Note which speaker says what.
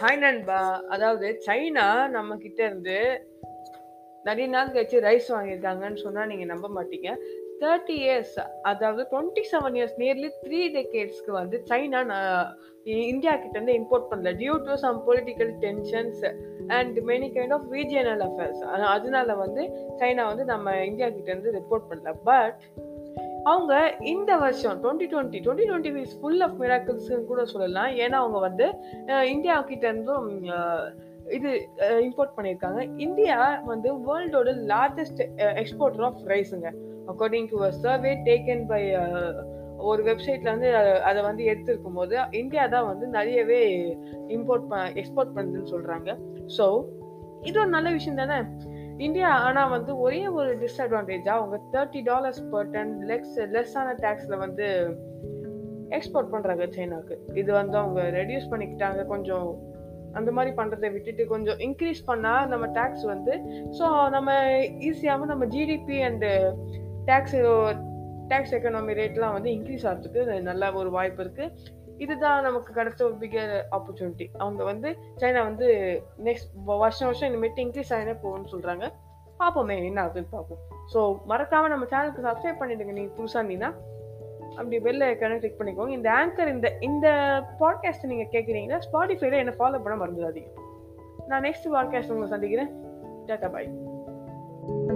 Speaker 1: Hi நண்பா. அதாவது China நம்ம கிட்ட இருந்து நிறைய நாள் கழிச்சு ரைஸ் வாங்கியிருக்காங்கன்னு சொன்னால் நீங்கள் நம்ப மாட்டீங்க. தேர்ட்டி இயர்ஸ் அதாவது twenty seven years nearly three டெக்கேட்ஸ்க்கு வந்து சைனா நான் இந்தியா கிட்ட இருந்து இம்போர்ட் பண்ணல due to some political tensions and many kind of regional affairs அதனால வந்து சைனா வந்து நம்ம இந்தியா கிட்ட இருந்து ரிப்போர்ட் பண்ணல. பட் அவங்க இந்த வருஷம் twenty twenty twenty twenty is full of மிராக்கிள்ஸ்ன்னு கூட சொல்லலாம். ஏன்னா அவங்க வந்து இந்தியா கிட்ட இருந்தும் இது இம்போர்ட் பண்ணியிருக்காங்க. இந்தியா வந்து வேர்ல்டோட largest exporter of ரைஸுங்க according to a survey taken by ஒரு வெப்சைட்ல வந்து அதை வந்து எடுத்திருக்கும் போது இந்தியா தான் வந்து நிறையவே இம்போர்ட் எக்ஸ்போர்ட் பண்ணுதுன்னு சொல்றாங்க. ஸோ இது ஒரு நல்ல விஷயம் தானே? இந்தியா ஆனால் வந்து ஒரே ஒரு டிஸ்அட்வான்டேஜாக அவங்க தேர்ட்டி டாலர்ஸ் பர் டன் லெக்ஸ் லெஸ்ஸான டேக்ஸில் வந்து எக்ஸ்போர்ட் பண்ணுறாங்க சைனாக்கு. இது வந்து அவங்க ரெடியூஸ் பண்ணிக்கிட்டாங்க. கொஞ்சம் அந்த மாதிரி பண்ணுறதை விட்டுட்டு கொஞ்சம் இன்க்ரீஸ் பண்ணால் நம்ம டேக்ஸ் வந்து ஸோ நம்ம ஈஸியாகவும் நம்ம GDP and tax tax economy ரேட்லாம் வந்து இன்க்ரீஸ் ஆகிறதுக்கு நல்ல ஒரு வாய்ப்பு இருக்குது இதுதான் நமக்கு கிடைச்ச ஒரு பிகர் ஆப்பர்ச்சுனிட்டி அவங்க வந்து சைனா வந்து நெக்ஸ்ட் வருஷம் வருஷம் இனிமேட்டு இன்க்ரீஸ் ஆகினே போகும்னு சொல்கிறாங்க பார்ப்போமே என்ன ஆகுதுன்னு பார்ப்போம். ஸோ மறக்காம நம்ம சேனலுக்கு சப்ஸ்கிரைப் பண்ணிடுங்க. நீங்கள் புதுசா இருந்தீங்கன்னா அப்படி வெளில ஐக்கான கிளிக் பண்ணிக்கோங்க. இந்த ஆங்கர் இந்த இந்த பாட்காஸ்ட் நீங்க கேட்குறீங்கன்னா ஸ்பாட்டிஃபைல என்ன ஃபாலோ பண்ண மறந்துடாதீங்க. நான் நெக்ஸ்ட் பாட்காஸ்ட் உங்களை சந்திக்கிறேன். டாட்டா பாய்